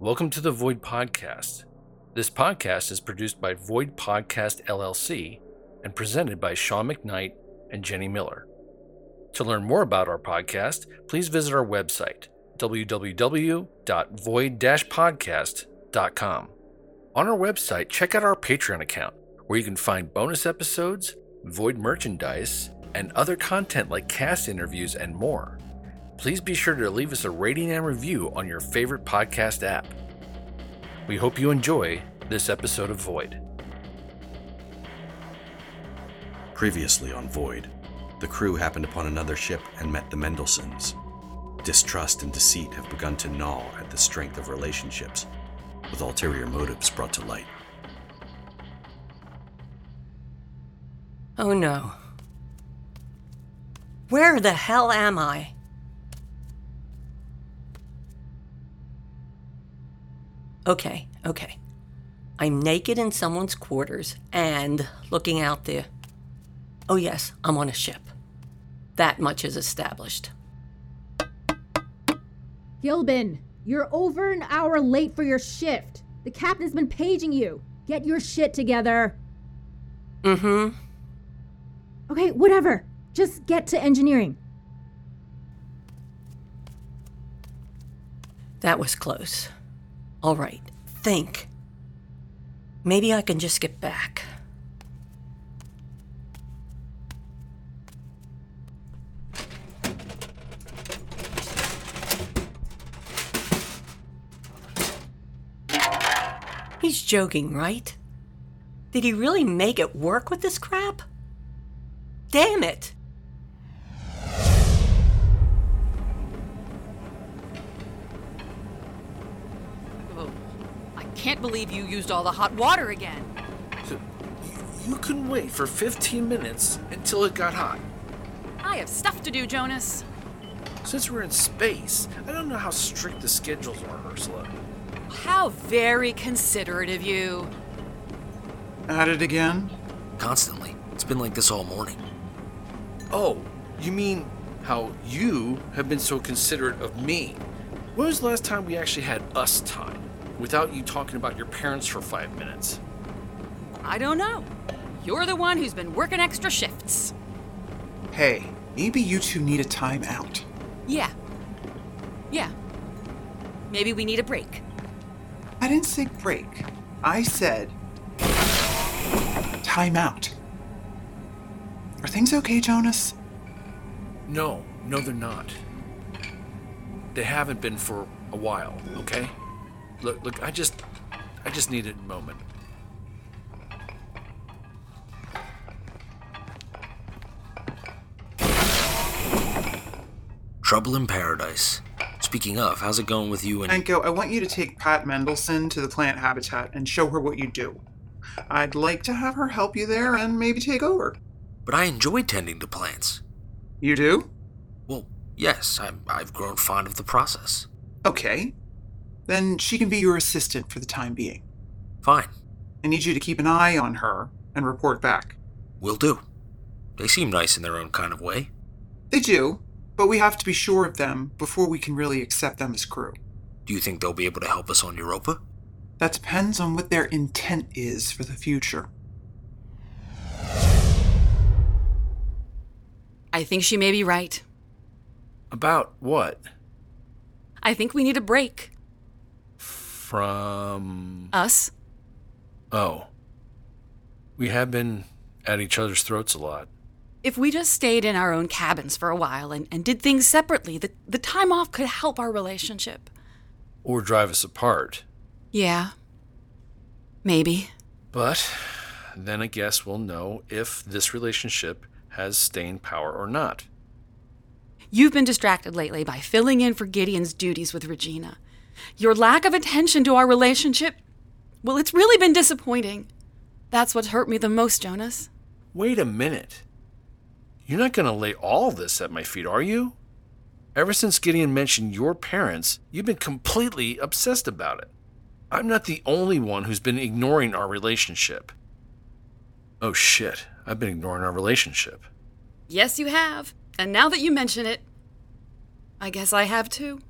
Welcome to the Void Podcast. This podcast is produced by Void Podcast LLC and presented by Sean McKnight and Jenny Miller. To learn more about our podcast, please visit our website, www.void-podcast.com. On our website, check out our Patreon account, where you can find bonus episodes, Void merchandise, and other content like cast interviews and more. Please be sure to leave us a rating and review on your favorite podcast app. We hope you enjoy this episode of Void. Previously on Void, the crew happened upon another ship and met the Mendelsons. Distrust and deceit have begun to gnaw at the strength of relationships, with ulterior motives brought to light. Oh no. Where the hell am I? Okay, okay. I'm naked in someone's quarters and looking out there. Oh, yes, I'm on a ship. That much is established. Gilbin, you're over an hour late for your shift. The captain's been paging you. Get your shit together. Mm hmm. Okay, whatever. Just get to engineering. That was close. All right, think. Maybe I can just get back. He's joking, right? Did he really make it work with this crap? Damn it! Can't believe you used all the hot water again. You couldn't wait for 15 minutes until it got hot. I have stuff to do, Jonas. Since we're in space, I don't know how strict the schedules are, Ursula. How very considerate of you. At it again? Constantly. It's been like this all morning. Oh, you mean how you have been so considerate of me? When was the last time we actually had us time without you talking about your parents for five minutes? I don't know. You're the one who's been working extra shifts. Hey, maybe you two need a timeout. Yeah. Yeah. Maybe we need a break. I didn't say break. I said timeout. Are things okay, Jonas? No, no, they're not. They haven't been for a while, okay? Look, look, I just, I just needed a moment. Trouble in paradise. Speaking of, how's it going with you and. Anko, I want you to take Pat Mendelson to the plant habitat and show her what you do. I'd like to have her help you there and maybe take over. But I enjoy tending to plants. You do? Well, yes, I'm, I've grown fond of the process. Okay. Then she can be your assistant for the time being. Fine, I need you to keep an eye on her and report back. will do. They seem nice in their own kind of way. They do, but we have to be sure of them before we can really accept them as crew. Do you think they'll be able to help us on Europa? That depends on what their intent is for the future. I think she may be right. About what? I think we need a break. From. Us? Oh. We have been at each other's throats a lot. If we just stayed in our own cabins for a while and, and did things separately, the, the time off could help our relationship. Or drive us apart. Yeah. Maybe. But then I guess we'll know if this relationship has staying power or not. You've been distracted lately by filling in for Gideon's duties with Regina. Your lack of attention to our relationship, well, it's really been disappointing. That's what's hurt me the most, Jonas. Wait a minute. You're not going to lay all this at my feet, are you? Ever since Gideon mentioned your parents, you've been completely obsessed about it. I'm not the only one who's been ignoring our relationship. Oh shit, I've been ignoring our relationship. Yes, you have. And now that you mention it, I guess I have too.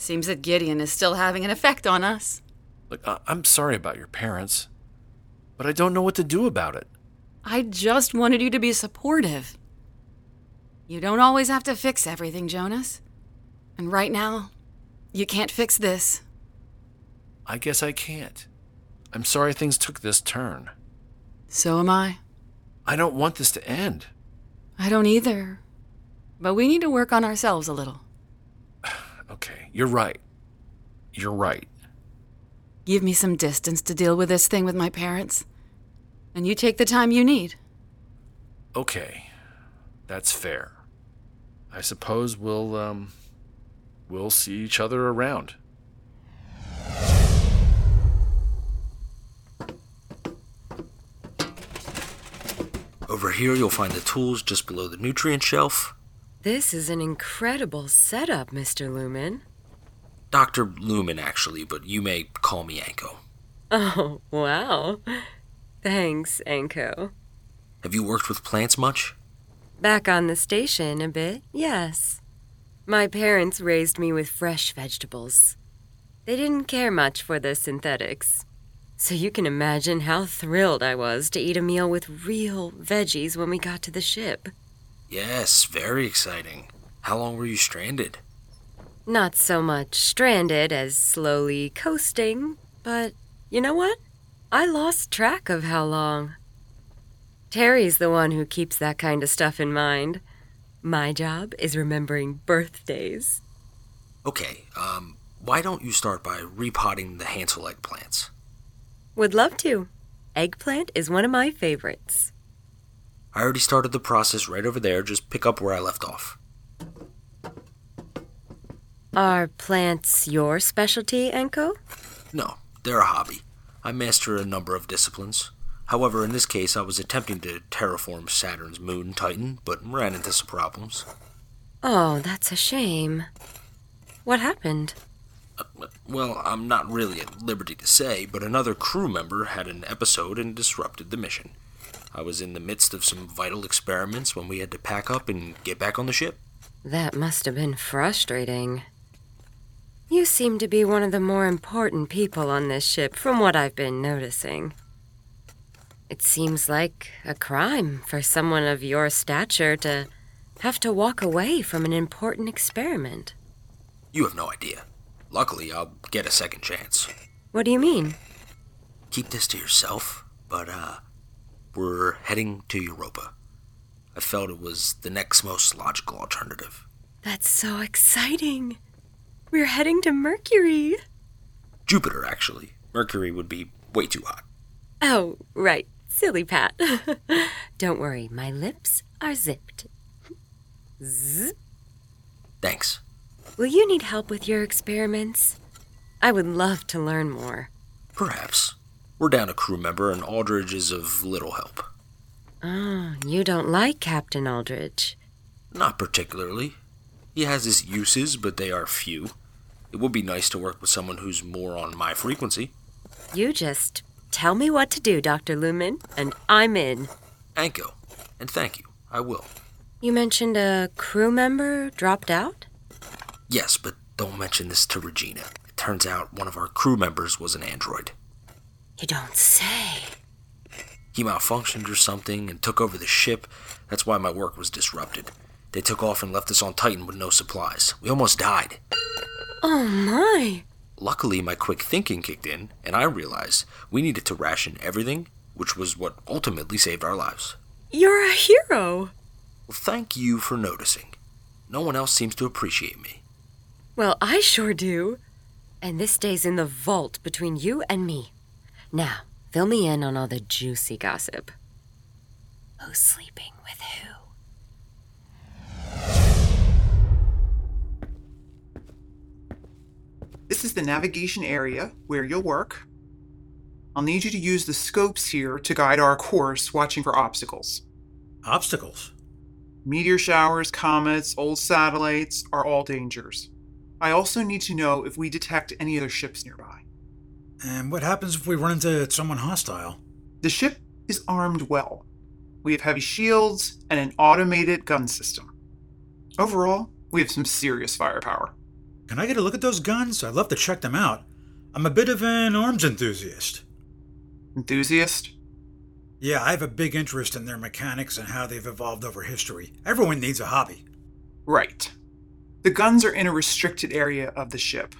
Seems that Gideon is still having an effect on us. Look, I- I'm sorry about your parents, but I don't know what to do about it. I just wanted you to be supportive. You don't always have to fix everything, Jonas. And right now, you can't fix this. I guess I can't. I'm sorry things took this turn. So am I. I don't want this to end. I don't either. But we need to work on ourselves a little. Okay, you're right. You're right. Give me some distance to deal with this thing with my parents. And you take the time you need. Okay, that's fair. I suppose we'll, um, we'll see each other around. Over here, you'll find the tools just below the nutrient shelf. This is an incredible setup, Mr. Lumen. Dr. Lumen, actually, but you may call me Anko. Oh, wow. Thanks, Anko. Have you worked with plants much? Back on the station a bit, yes. My parents raised me with fresh vegetables. They didn't care much for the synthetics. So you can imagine how thrilled I was to eat a meal with real veggies when we got to the ship. Yes, very exciting. How long were you stranded? Not so much stranded as slowly coasting, but you know what? I lost track of how long. Terry's the one who keeps that kind of stuff in mind. My job is remembering birthdays. Okay, um, why don't you start by repotting the Hansel egg plants? Would love to. Eggplant is one of my favorites. I already started the process right over there, just pick up where I left off. Are plants your specialty, Anko? No, they're a hobby. I master a number of disciplines. However, in this case, I was attempting to terraform Saturn's moon Titan, but ran into some problems. Oh, that's a shame. What happened? Uh, well, I'm not really at liberty to say, but another crew member had an episode and disrupted the mission. I was in the midst of some vital experiments when we had to pack up and get back on the ship. That must have been frustrating. You seem to be one of the more important people on this ship, from what I've been noticing. It seems like a crime for someone of your stature to have to walk away from an important experiment. You have no idea. Luckily, I'll get a second chance. What do you mean? Keep this to yourself, but, uh, we're heading to Europa. I felt it was the next most logical alternative. That's so exciting. We're heading to Mercury. Jupiter, actually. Mercury would be way too hot. Oh, right. Silly Pat. Don't worry, my lips are zipped. Zzz. Thanks. Will you need help with your experiments? I would love to learn more. Perhaps. We're down a crew member, and Aldridge is of little help. Oh, you don't like Captain Aldridge. Not particularly. He has his uses, but they are few. It would be nice to work with someone who's more on my frequency. You just tell me what to do, Dr. Lumen, and I'm in. Anko, and thank you. I will. You mentioned a crew member dropped out? Yes, but don't mention this to Regina. It turns out one of our crew members was an android. You don't say. He malfunctioned or something and took over the ship. That's why my work was disrupted. They took off and left us on Titan with no supplies. We almost died. Oh my! Luckily, my quick thinking kicked in, and I realized we needed to ration everything, which was what ultimately saved our lives. You're a hero! Well, thank you for noticing. No one else seems to appreciate me. Well, I sure do. And this stays in the vault between you and me. Now, fill me in on all the juicy gossip. Who's sleeping with who? This is the navigation area where you'll work. I'll need you to use the scopes here to guide our course, watching for obstacles. Obstacles? Meteor showers, comets, old satellites are all dangers. I also need to know if we detect any other ships nearby. And what happens if we run into someone hostile? The ship is armed well. We have heavy shields and an automated gun system. Overall, we have some serious firepower. Can I get a look at those guns? I'd love to check them out. I'm a bit of an arms enthusiast. Enthusiast? Yeah, I have a big interest in their mechanics and how they've evolved over history. Everyone needs a hobby. Right. The guns are in a restricted area of the ship.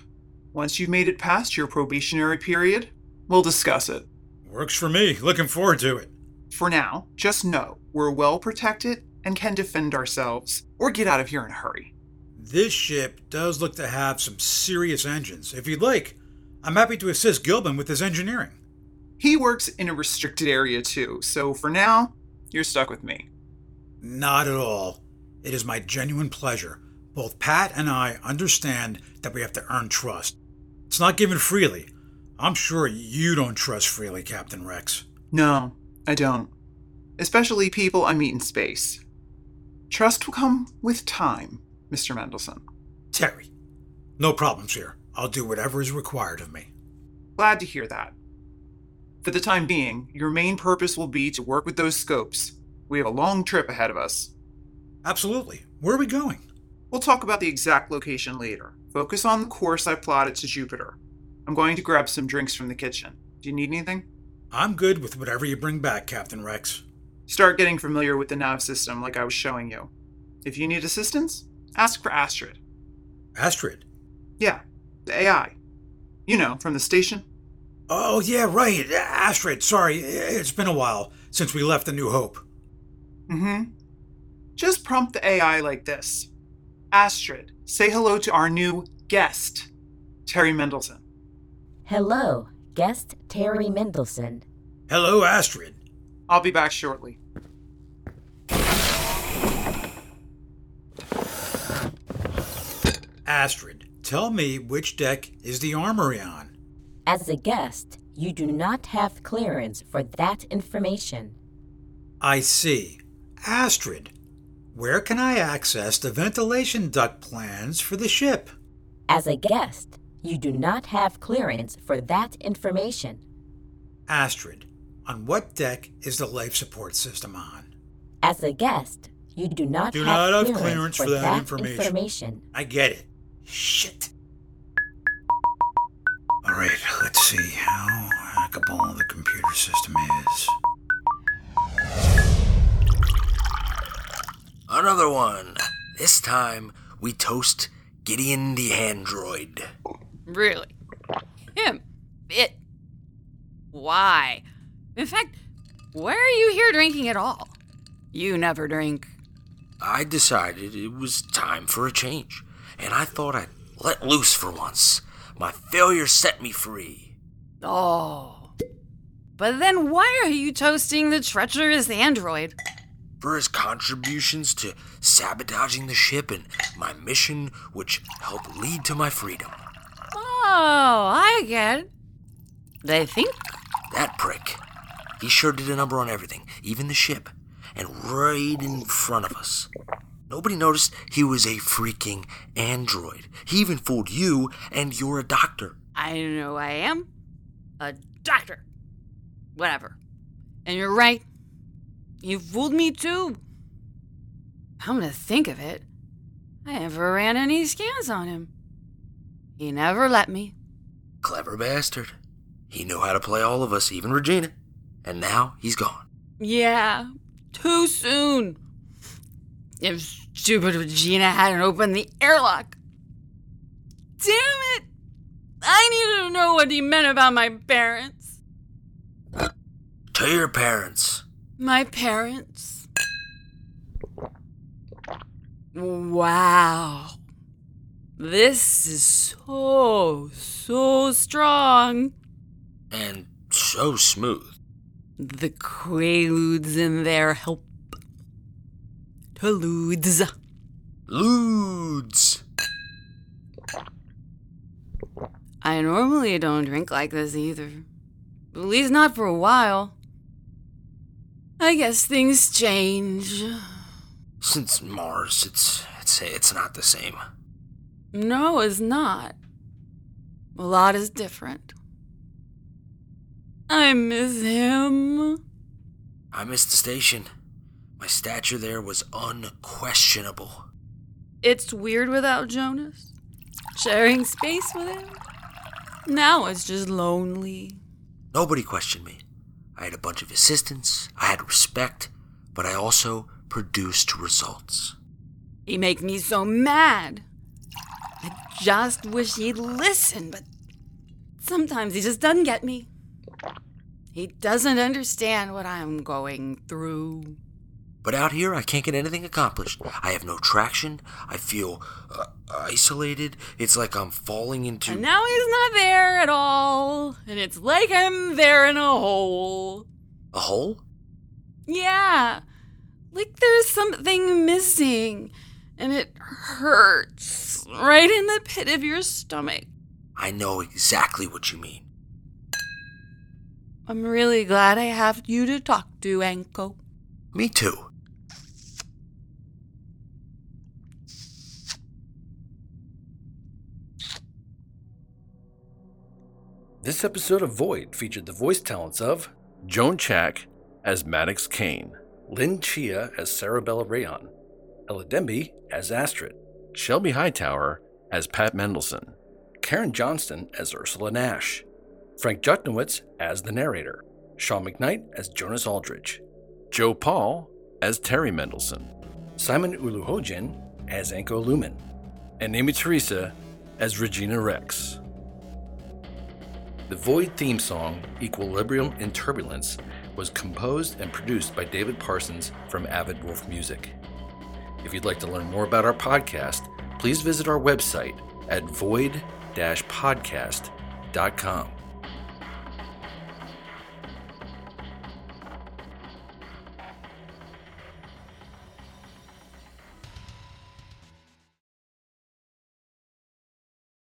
Once you've made it past your probationary period, we'll discuss it. Works for me. Looking forward to it. For now, just know we're well protected and can defend ourselves, or get out of here in a hurry. This ship does look to have some serious engines. If you'd like, I'm happy to assist Gilbin with his engineering. He works in a restricted area too, so for now, you're stuck with me. Not at all. It is my genuine pleasure. Both Pat and I understand that we have to earn trust. It's not given freely. I'm sure you don't trust freely, Captain Rex. No, I don't. Especially people I meet in space. Trust will come with time, Mr. Mendelson. Terry, no problems here. I'll do whatever is required of me. Glad to hear that. For the time being, your main purpose will be to work with those scopes. We have a long trip ahead of us. Absolutely. Where are we going? We'll talk about the exact location later. Focus on the course I plotted to Jupiter. I'm going to grab some drinks from the kitchen. Do you need anything? I'm good with whatever you bring back, Captain Rex. Start getting familiar with the nav system like I was showing you. If you need assistance, ask for Astrid. Astrid? Yeah, the AI. You know, from the station. Oh, yeah, right. Astrid, sorry. It's been a while since we left the New Hope. Mm hmm. Just prompt the AI like this Astrid, say hello to our new guest, Terry Mendelson. Hello, guest Terry Mendelson. Hello, Astrid. I'll be back shortly. Astrid, tell me which deck is the armory on? As a guest, you do not have clearance for that information. I see. Astrid, where can I access the ventilation duct plans for the ship? As a guest, you do not have clearance for that information. Astrid, on what deck is the life support system on? As a guest, you do not Do have not have clearance, clearance for, for that that information. information. I get it. Shit. All right, let's see how hackable the computer system is. Another one. This time, we toast Gideon the android. Really? Him? It? Why? In fact, why are you here drinking at all? You never drink. I decided it was time for a change, and I thought I'd let loose for once. My failure set me free. Oh. But then why are you toasting the treacherous android? For his contributions to sabotaging the ship and my mission, which helped lead to my freedom. Oh, I get it. They think That prick. He sure did a number on everything, even the ship, and right in front of us. Nobody noticed he was a freaking android. He even fooled you, and you're a doctor. I know I am a doctor. Whatever. And you're right. You fooled me too. Come to think of it, I never ran any scans on him. He never let me. Clever bastard. He knew how to play all of us, even Regina. And now he's gone. Yeah, too soon. If stupid Regina hadn't opened the airlock. Damn it! I needed to know what he meant about my parents. To your parents. My parents. Wow. This is so, so strong. And so smooth. The quaaludes in there help. Toludes. Ludes. I normally don't drink like this either. At least not for a while. I guess things change. Since Mars, it's it's it's not the same. No, it's not. A lot is different. I miss him. I miss the station. My stature there was unquestionable. It's weird without Jonas. sharing space with him. Now it's just lonely. Nobody questioned me. I had a bunch of assistants, I had respect, but I also produced results. He makes me so mad. I just wish he'd listen, but sometimes he just doesn't get me. He doesn't understand what I'm going through. But out here, I can't get anything accomplished. I have no traction. I feel uh, isolated. It's like I'm falling into. And now he's not there at all. And it's like I'm there in a hole. A hole? Yeah. Like there's something missing. And it hurts right in the pit of your stomach. I know exactly what you mean. I'm really glad I have you to talk to, Anko. Me too. This episode of Void featured the voice talents of Joan Chak as Maddox Kane, Lynn Chia as Sarabella Rayon, Ella Demby as Astrid, Shelby Hightower as Pat Mendelson, Karen Johnston as Ursula Nash, Frank Jutnowitz as the narrator, Sean McKnight as Jonas Aldridge, Joe Paul as Terry Mendelson, Simon Uluhojin as Anko Lumen, and Amy Teresa as Regina Rex. The Void theme song, Equilibrium in Turbulence, was composed and produced by David Parsons from Avid Wolf Music. If you'd like to learn more about our podcast, please visit our website at void podcast.com.